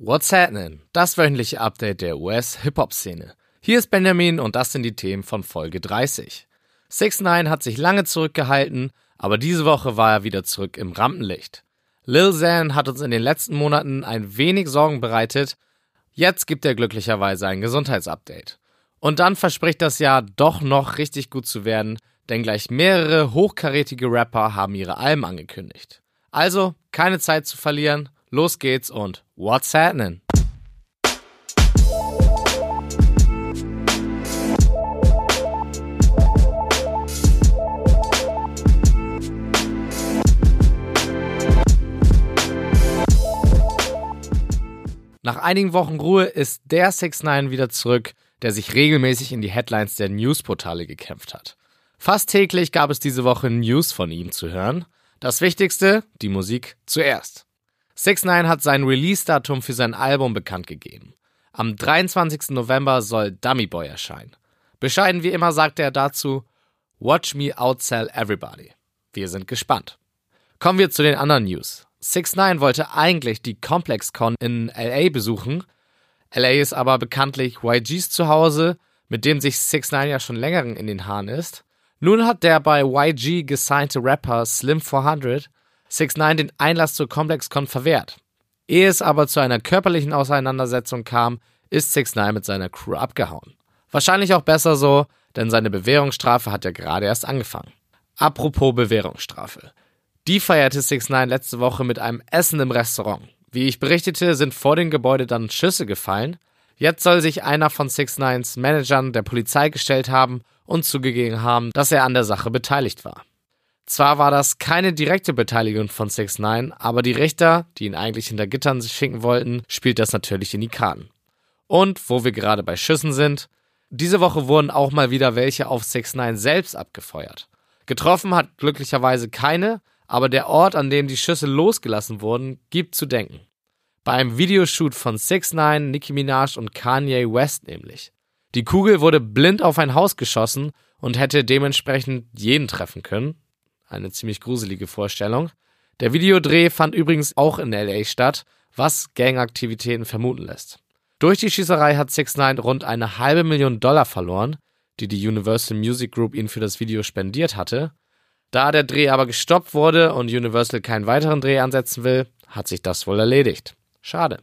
What's happening? Das wöchentliche Update der US-Hip-Hop-Szene. Hier ist Benjamin und das sind die Themen von Folge 30. 6 9 hat sich lange zurückgehalten, aber diese Woche war er wieder zurück im Rampenlicht. Lil Xan hat uns in den letzten Monaten ein wenig Sorgen bereitet. Jetzt gibt er glücklicherweise ein Gesundheitsupdate. Und dann verspricht das Jahr doch noch richtig gut zu werden, denn gleich mehrere hochkarätige Rapper haben ihre Alben angekündigt. Also, keine Zeit zu verlieren, los geht's und what's happening? Nach einigen Wochen Ruhe ist der 6 9 wieder zurück, der sich regelmäßig in die Headlines der Newsportale gekämpft hat. Fast täglich gab es diese Woche News von ihm zu hören. Das Wichtigste, die Musik zuerst. 6 9 hat sein Release-Datum für sein Album bekannt gegeben. Am 23. November soll Dummy Boy erscheinen. Bescheiden wie immer sagte er dazu, Watch me outsell everybody. Wir sind gespannt. Kommen wir zu den anderen News. 6 9 wollte eigentlich die ComplexCon in LA besuchen. LA ist aber bekanntlich YGs Zuhause, mit dem sich 6 9 ja schon länger in den Haaren ist. Nun hat der bei YG gesignte Rapper Slim 400 6 9 den Einlass zur ComplexCon verwehrt. Ehe es aber zu einer körperlichen Auseinandersetzung kam, ist 6 9 mit seiner Crew abgehauen. Wahrscheinlich auch besser so, denn seine Bewährungsstrafe hat ja gerade erst angefangen. Apropos Bewährungsstrafe. Die feierte 6 9 letzte Woche mit einem Essen im Restaurant. Wie ich berichtete, sind vor dem Gebäude dann Schüsse gefallen. Jetzt soll sich einer von 6 9s Managern der Polizei gestellt haben und zugegeben haben, dass er an der Sache beteiligt war. Zwar war das keine direkte Beteiligung von 6 9 aber die Richter, die ihn eigentlich hinter Gittern schicken wollten, spielt das natürlich in die Karten. Und wo wir gerade bei Schüssen sind, diese Woche wurden auch mal wieder welche auf 6 9 selbst abgefeuert. Getroffen hat glücklicherweise keine, aber der Ort, an dem die Schüsse losgelassen wurden, gibt zu denken. Bei einem Videoshoot von 6 9 Nicki Minaj und Kanye West nämlich. Die Kugel wurde blind auf ein Haus geschossen und hätte dementsprechend jeden treffen können, eine ziemlich gruselige Vorstellung. Der Videodreh fand übrigens auch in LA statt, was Gangaktivitäten vermuten lässt. Durch die Schießerei hat 6 9 rund eine halbe Million Dollar verloren, die die Universal Music Group ihnen für das Video spendiert hatte. Da der Dreh aber gestoppt wurde und Universal keinen weiteren Dreh ansetzen will, hat sich das wohl erledigt. Schade.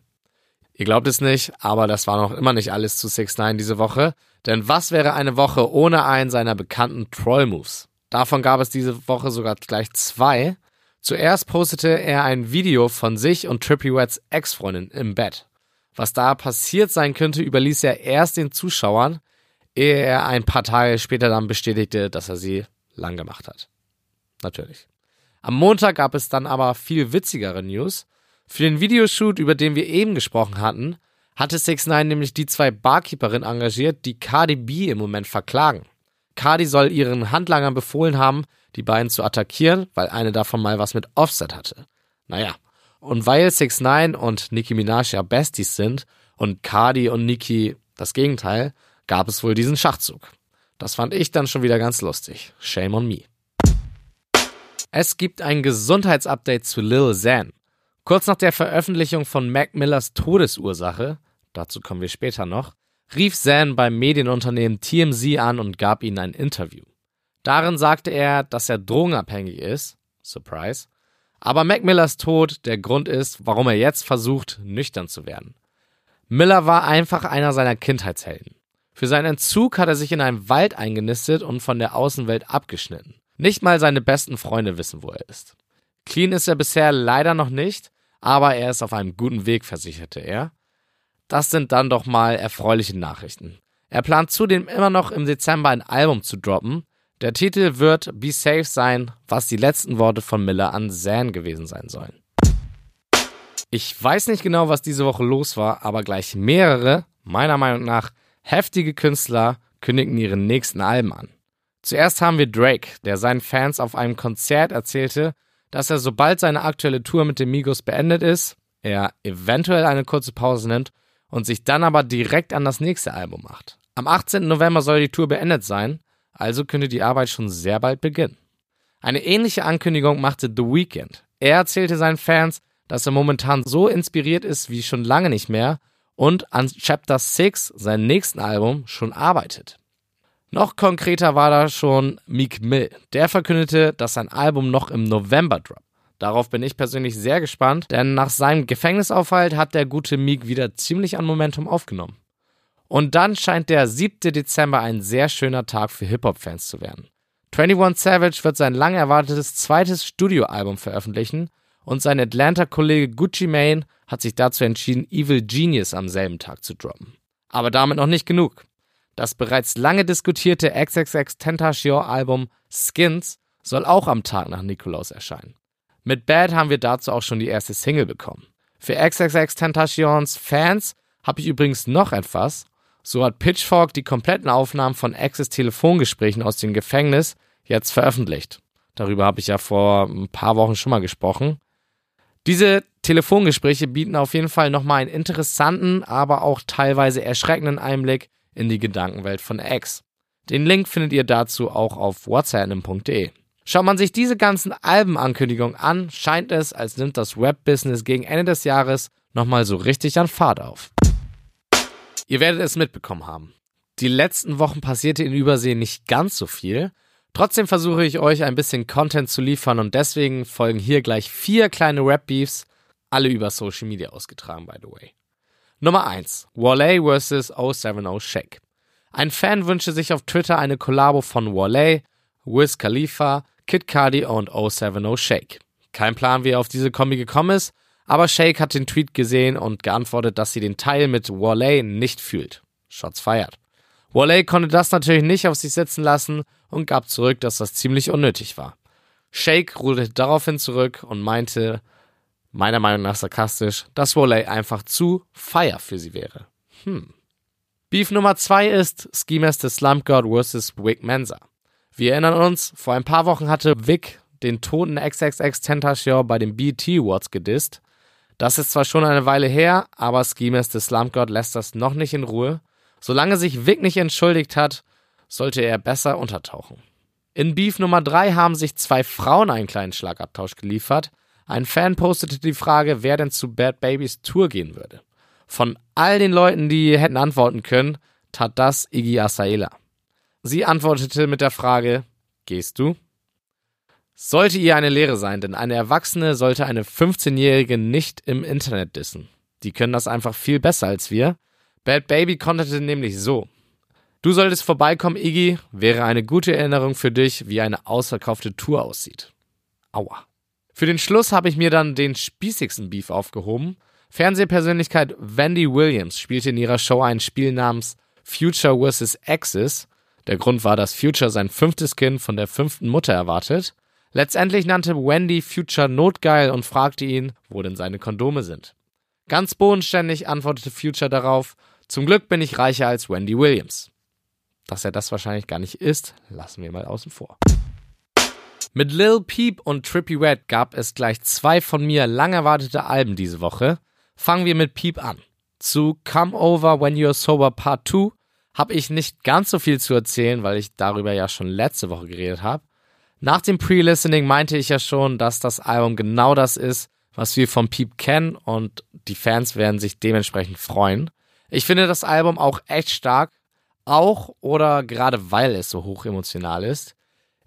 Ihr glaubt es nicht, aber das war noch immer nicht alles zu 6 9 diese Woche, denn was wäre eine Woche ohne einen seiner bekannten Troll-Moves? Davon gab es diese Woche sogar gleich zwei. Zuerst postete er ein Video von sich und Trippy Wets Ex-Freundin im Bett. Was da passiert sein könnte, überließ er erst den Zuschauern, ehe er ein paar Tage später dann bestätigte, dass er sie lang gemacht hat. Natürlich. Am Montag gab es dann aber viel witzigere News. Für den Videoshoot, über den wir eben gesprochen hatten, hatte 6 9 nämlich die zwei Barkeeperinnen engagiert, die Cardi B im Moment verklagen. Cardi soll ihren Handlangern befohlen haben, die beiden zu attackieren, weil eine davon mal was mit Offset hatte. Naja. Und weil 6 9 und Nicki Minaj ja Besties sind und Cardi und Nicki das Gegenteil, gab es wohl diesen Schachzug. Das fand ich dann schon wieder ganz lustig. Shame on me. Es gibt ein Gesundheitsupdate zu Lil Xan. Kurz nach der Veröffentlichung von Mac Millers Todesursache, dazu kommen wir später noch, rief Zan beim Medienunternehmen TMZ an und gab ihnen ein Interview. Darin sagte er, dass er drogenabhängig ist, Surprise, aber Mac Millers Tod der Grund ist, warum er jetzt versucht, nüchtern zu werden. Miller war einfach einer seiner Kindheitshelden. Für seinen Entzug hat er sich in einem Wald eingenistet und von der Außenwelt abgeschnitten. Nicht mal seine besten Freunde wissen, wo er ist. Clean ist er bisher leider noch nicht, aber er ist auf einem guten Weg, versicherte er. Das sind dann doch mal erfreuliche Nachrichten. Er plant zudem immer noch im Dezember ein Album zu droppen. Der Titel wird Be Safe sein, was die letzten Worte von Miller an Zan gewesen sein sollen. Ich weiß nicht genau, was diese Woche los war, aber gleich mehrere, meiner Meinung nach, heftige Künstler kündigen ihre nächsten Alben an. Zuerst haben wir Drake, der seinen Fans auf einem Konzert erzählte, dass er sobald seine aktuelle Tour mit den Migos beendet ist, er eventuell eine kurze Pause nimmt und sich dann aber direkt an das nächste Album macht. Am 18. November soll die Tour beendet sein, also könnte die Arbeit schon sehr bald beginnen. Eine ähnliche Ankündigung machte The Weeknd. Er erzählte seinen Fans, dass er momentan so inspiriert ist wie schon lange nicht mehr und an Chapter 6, seinem nächsten Album, schon arbeitet. Noch konkreter war da schon Meek Mill. Der verkündete, dass sein Album noch im November droppt. Darauf bin ich persönlich sehr gespannt, denn nach seinem Gefängnisaufhalt hat der gute Meek wieder ziemlich an Momentum aufgenommen. Und dann scheint der 7. Dezember ein sehr schöner Tag für Hip-Hop-Fans zu werden. 21 Savage wird sein lang erwartetes zweites Studioalbum veröffentlichen und sein Atlanta-Kollege Gucci Mane hat sich dazu entschieden, Evil Genius am selben Tag zu droppen. Aber damit noch nicht genug. Das bereits lange diskutierte XXX Tentacion Album Skins soll auch am Tag nach Nikolaus erscheinen. Mit Bad haben wir dazu auch schon die erste Single bekommen. Für XXX Tentacions Fans habe ich übrigens noch etwas. So hat Pitchfork die kompletten Aufnahmen von X's Telefongesprächen aus dem Gefängnis jetzt veröffentlicht. Darüber habe ich ja vor ein paar Wochen schon mal gesprochen. Diese Telefongespräche bieten auf jeden Fall nochmal einen interessanten, aber auch teilweise erschreckenden Einblick in die Gedankenwelt von X. Den Link findet ihr dazu auch auf whatsapp.de. Schaut man sich diese ganzen Albenankündigungen an, scheint es, als nimmt das Webbusiness gegen Ende des Jahres nochmal so richtig an Fahrt auf. Ihr werdet es mitbekommen haben. Die letzten Wochen passierte in Übersee nicht ganz so viel. Trotzdem versuche ich euch ein bisschen Content zu liefern und deswegen folgen hier gleich vier kleine Rap-Beefs, alle über Social Media ausgetragen, by the way. Nummer 1. Wale vs. 070 Shake. Ein Fan wünschte sich auf Twitter eine Kollabo von Wale, Wiz Khalifa, Kid Cudi und 070 Shake. Kein Plan, wie er auf diese Kombi gekommen ist, aber Shake hat den Tweet gesehen und geantwortet, dass sie den Teil mit Wale nicht fühlt. Shots feiert. Wale konnte das natürlich nicht auf sich sitzen lassen und gab zurück, dass das ziemlich unnötig war. Shake rudelte daraufhin zurück und meinte, meiner Meinung nach sarkastisch, dass Wale einfach zu feier für sie wäre. Hm. Beef Nummer zwei ist Ski Master Slump God vs. Vic Mensa. Wir erinnern uns, vor ein paar Wochen hatte Vic den toten XXX Tentacion bei den BET Awards gedisst. Das ist zwar schon eine Weile her, aber Ski Master Slump lässt das noch nicht in Ruhe Solange sich Vic nicht entschuldigt hat, sollte er besser untertauchen. In Beef Nummer 3 haben sich zwei Frauen einen kleinen Schlagabtausch geliefert. Ein Fan postete die Frage, wer denn zu Bad Babies Tour gehen würde. Von all den Leuten, die hätten antworten können, tat das Iggy Asaela. Sie antwortete mit der Frage, gehst du? Sollte ihr eine Lehre sein, denn eine Erwachsene sollte eine 15-Jährige nicht im Internet dissen. Die können das einfach viel besser als wir. Bad Baby konterte nämlich so. Du solltest vorbeikommen, Iggy, wäre eine gute Erinnerung für dich, wie eine ausverkaufte Tour aussieht. Aua. Für den Schluss habe ich mir dann den spießigsten Beef aufgehoben. Fernsehpersönlichkeit Wendy Williams spielte in ihrer Show ein Spiel namens Future vs. Axis. Der Grund war, dass Future sein fünftes Kind von der fünften Mutter erwartet. Letztendlich nannte Wendy Future notgeil und fragte ihn, wo denn seine Kondome sind. Ganz bodenständig antwortete Future darauf, zum Glück bin ich reicher als Wendy Williams. Dass er das wahrscheinlich gar nicht ist, lassen wir mal außen vor. Mit Lil Peep und Trippy Red gab es gleich zwei von mir lang erwartete Alben diese Woche. Fangen wir mit Peep an. Zu Come Over When You're Sober Part 2 habe ich nicht ganz so viel zu erzählen, weil ich darüber ja schon letzte Woche geredet habe. Nach dem Pre-Listening meinte ich ja schon, dass das Album genau das ist, was wir vom Peep kennen und die Fans werden sich dementsprechend freuen. Ich finde das Album auch echt stark, auch oder gerade weil es so hoch emotional ist.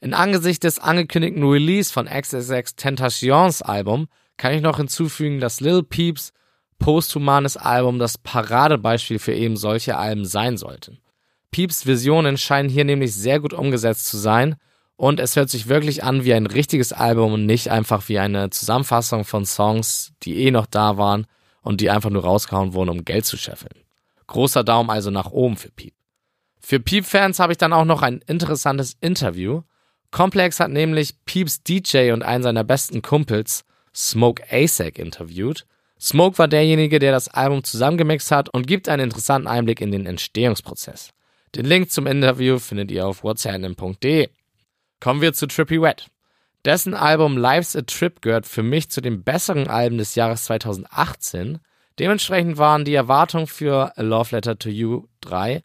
In Angesicht des angekündigten Release von XSX Tentations Album kann ich noch hinzufügen, dass Lil Peeps posthumanes Album das Paradebeispiel für eben solche Alben sein sollte. Peeps Visionen scheinen hier nämlich sehr gut umgesetzt zu sein und es hört sich wirklich an wie ein richtiges Album und nicht einfach wie eine Zusammenfassung von Songs, die eh noch da waren und die einfach nur rausgehauen wurden, um Geld zu scheffeln. Großer Daumen also nach oben für Piep. Für Piep-Fans habe ich dann auch noch ein interessantes Interview. Complex hat nämlich Peeps DJ und einen seiner besten Kumpels, Smoke ASAC, interviewt. Smoke war derjenige, der das Album zusammengemixt hat und gibt einen interessanten Einblick in den Entstehungsprozess. Den Link zum Interview findet ihr auf whatsapp.de. Kommen wir zu Trippy Wet. Dessen Album Life's a Trip gehört für mich zu den besseren Alben des Jahres 2018 Dementsprechend waren die Erwartungen für A Love Letter to You 3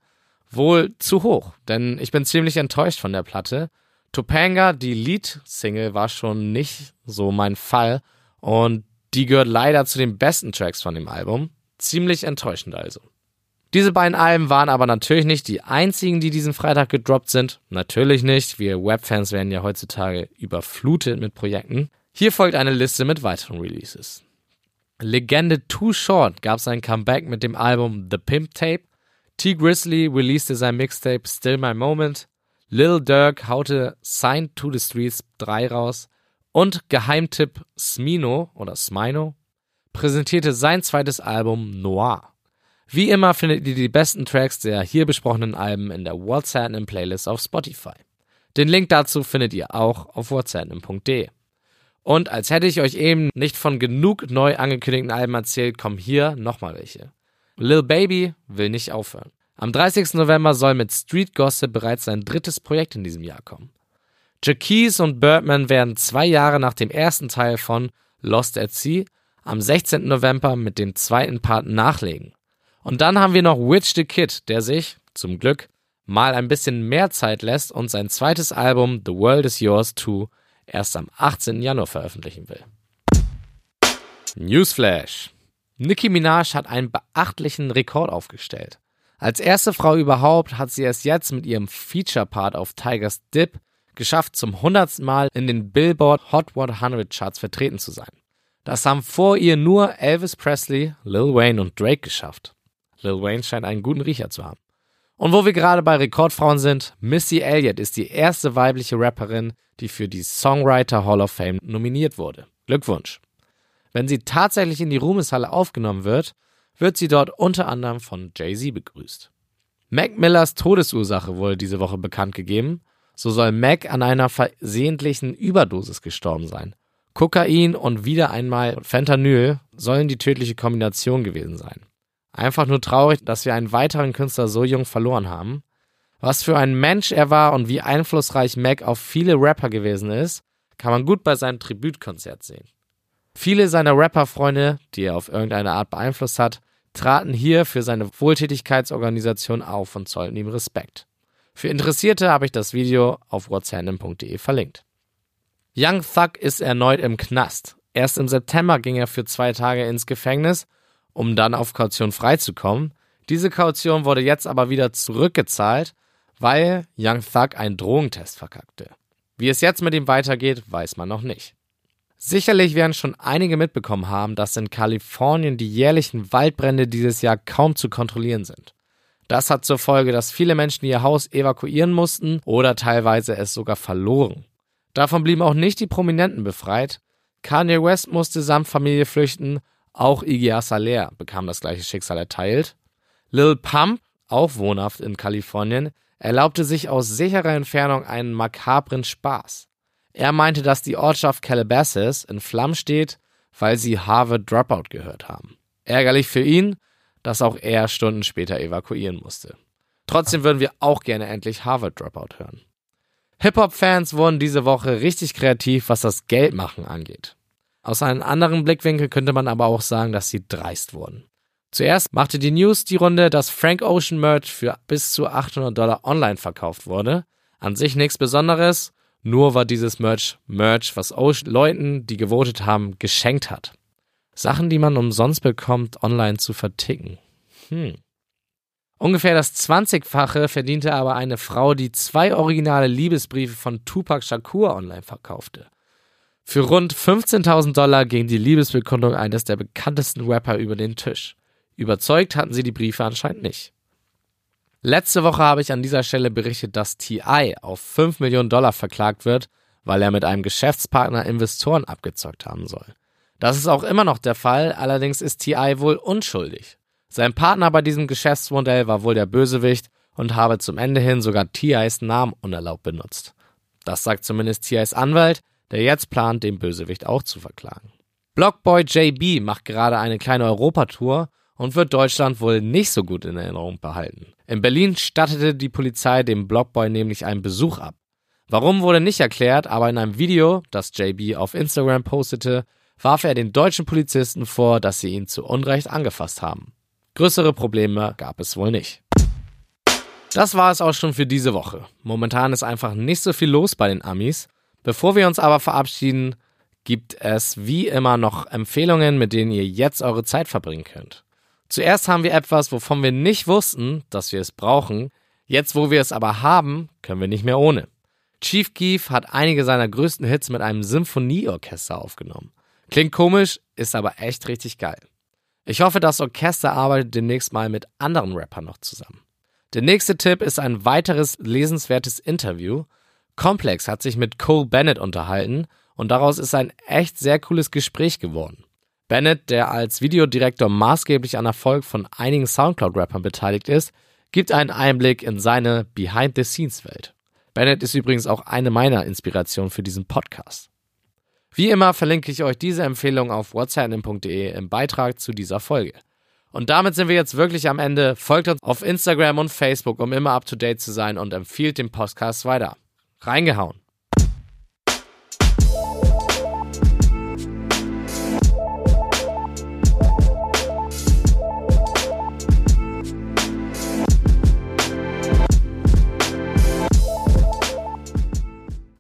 wohl zu hoch, denn ich bin ziemlich enttäuscht von der Platte. Topanga, die Lead-Single, war schon nicht so mein Fall und Die gehört leider zu den besten Tracks von dem Album. Ziemlich enttäuschend also. Diese beiden Alben waren aber natürlich nicht die einzigen, die diesen Freitag gedroppt sind. Natürlich nicht. Wir Webfans werden ja heutzutage überflutet mit Projekten. Hier folgt eine Liste mit weiteren Releases. Legende Too Short gab sein Comeback mit dem Album The Pimp Tape. T. Grizzly releaste sein Mixtape Still My Moment. Lil Durk haute Signed to the Streets 3 raus. Und Geheimtipp Smino oder Smino präsentierte sein zweites Album Noir. Wie immer findet ihr die besten Tracks der hier besprochenen Alben in der What's Happening Playlist auf Spotify. Den Link dazu findet ihr auch auf whatshappening.de. Und als hätte ich euch eben nicht von genug neu angekündigten Alben erzählt, kommen hier nochmal welche. Lil Baby will nicht aufhören. Am 30. November soll mit Street Gossip bereits sein drittes Projekt in diesem Jahr kommen. Jackie's und Birdman werden zwei Jahre nach dem ersten Teil von Lost at Sea am 16. November mit dem zweiten Part nachlegen. Und dann haben wir noch Witch the Kid, der sich, zum Glück, mal ein bisschen mehr Zeit lässt und sein zweites Album The World is Yours 2 erst am 18. Januar veröffentlichen will. Newsflash. Nicki Minaj hat einen beachtlichen Rekord aufgestellt. Als erste Frau überhaupt hat sie es jetzt mit ihrem Feature-Part auf Tigers Dip geschafft, zum hundertsten Mal in den Billboard Hot 100 Charts vertreten zu sein. Das haben vor ihr nur Elvis Presley, Lil Wayne und Drake geschafft. Lil Wayne scheint einen guten Riecher zu haben. Und wo wir gerade bei Rekordfrauen sind, Missy Elliott ist die erste weibliche Rapperin, die für die Songwriter Hall of Fame nominiert wurde. Glückwunsch. Wenn sie tatsächlich in die Ruhmeshalle aufgenommen wird, wird sie dort unter anderem von Jay-Z begrüßt. Mac Millers Todesursache wurde diese Woche bekannt gegeben. So soll Mac an einer versehentlichen Überdosis gestorben sein. Kokain und wieder einmal Fentanyl sollen die tödliche Kombination gewesen sein. Einfach nur traurig, dass wir einen weiteren Künstler so jung verloren haben. Was für ein Mensch er war und wie einflussreich Mac auf viele Rapper gewesen ist, kann man gut bei seinem Tribütkonzert sehen. Viele seiner Rapperfreunde, die er auf irgendeine Art beeinflusst hat, traten hier für seine Wohltätigkeitsorganisation auf und zollten ihm Respekt. Für Interessierte habe ich das Video auf whatsapp.de verlinkt. Young Thug ist erneut im Knast. Erst im September ging er für zwei Tage ins Gefängnis um dann auf Kaution freizukommen. Diese Kaution wurde jetzt aber wieder zurückgezahlt, weil Young Thug einen Drogentest verkackte. Wie es jetzt mit ihm weitergeht, weiß man noch nicht. Sicherlich werden schon einige mitbekommen haben, dass in Kalifornien die jährlichen Waldbrände dieses Jahr kaum zu kontrollieren sind. Das hat zur Folge, dass viele Menschen ihr Haus evakuieren mussten oder teilweise es sogar verloren. Davon blieben auch nicht die Prominenten befreit. Kanye West musste samt Familie flüchten auch Iggy Azalea bekam das gleiche Schicksal erteilt. Lil Pump, auch wohnhaft in Kalifornien, erlaubte sich aus sicherer Entfernung einen makabren Spaß. Er meinte, dass die Ortschaft Calabasas in Flammen steht, weil sie Harvard Dropout gehört haben. Ärgerlich für ihn, dass auch er Stunden später evakuieren musste. Trotzdem würden wir auch gerne endlich Harvard Dropout hören. Hip-Hop-Fans wurden diese Woche richtig kreativ, was das Geldmachen angeht. Aus einem anderen Blickwinkel könnte man aber auch sagen, dass sie dreist wurden. Zuerst machte die News die Runde, dass Frank Ocean Merch für bis zu 800 Dollar online verkauft wurde. An sich nichts Besonderes, nur war dieses Merch Merch, was Ocean Leuten, die gewotet haben, geschenkt hat. Sachen, die man umsonst bekommt, online zu verticken. Hm. Ungefähr das 20-fache verdiente aber eine Frau, die zwei originale Liebesbriefe von Tupac Shakur online verkaufte. Für rund 15.000 Dollar ging die Liebesbekundung eines der bekanntesten Rapper über den Tisch. Überzeugt hatten sie die Briefe anscheinend nicht. Letzte Woche habe ich an dieser Stelle berichtet, dass TI auf 5 Millionen Dollar verklagt wird, weil er mit einem Geschäftspartner Investoren abgezockt haben soll. Das ist auch immer noch der Fall, allerdings ist TI wohl unschuldig. Sein Partner bei diesem Geschäftsmodell war wohl der Bösewicht und habe zum Ende hin sogar TIs Namen unerlaubt benutzt. Das sagt zumindest TIs Anwalt, der jetzt plant, den Bösewicht auch zu verklagen. Blockboy JB macht gerade eine kleine Europatour und wird Deutschland wohl nicht so gut in Erinnerung behalten. In Berlin stattete die Polizei dem Blockboy nämlich einen Besuch ab. Warum wurde nicht erklärt, aber in einem Video, das JB auf Instagram postete, warf er den deutschen Polizisten vor, dass sie ihn zu Unrecht angefasst haben. Größere Probleme gab es wohl nicht. Das war es auch schon für diese Woche. Momentan ist einfach nicht so viel los bei den Amis. Bevor wir uns aber verabschieden, gibt es wie immer noch Empfehlungen, mit denen ihr jetzt eure Zeit verbringen könnt. Zuerst haben wir etwas, wovon wir nicht wussten, dass wir es brauchen. Jetzt, wo wir es aber haben, können wir nicht mehr ohne. Chief Keef hat einige seiner größten Hits mit einem Symphonieorchester aufgenommen. Klingt komisch, ist aber echt richtig geil. Ich hoffe, das Orchester arbeitet demnächst mal mit anderen Rappern noch zusammen. Der nächste Tipp ist ein weiteres lesenswertes Interview. Complex hat sich mit Cole Bennett unterhalten und daraus ist ein echt sehr cooles Gespräch geworden. Bennett, der als Videodirektor maßgeblich an Erfolg von einigen Soundcloud-Rappern beteiligt ist, gibt einen Einblick in seine Behind-the-Scenes-Welt. Bennett ist übrigens auch eine meiner Inspirationen für diesen Podcast. Wie immer verlinke ich euch diese Empfehlung auf whatsapp.de im Beitrag zu dieser Folge. Und damit sind wir jetzt wirklich am Ende. Folgt uns auf Instagram und Facebook, um immer up to date zu sein und empfiehlt den Podcast weiter. Reingehauen.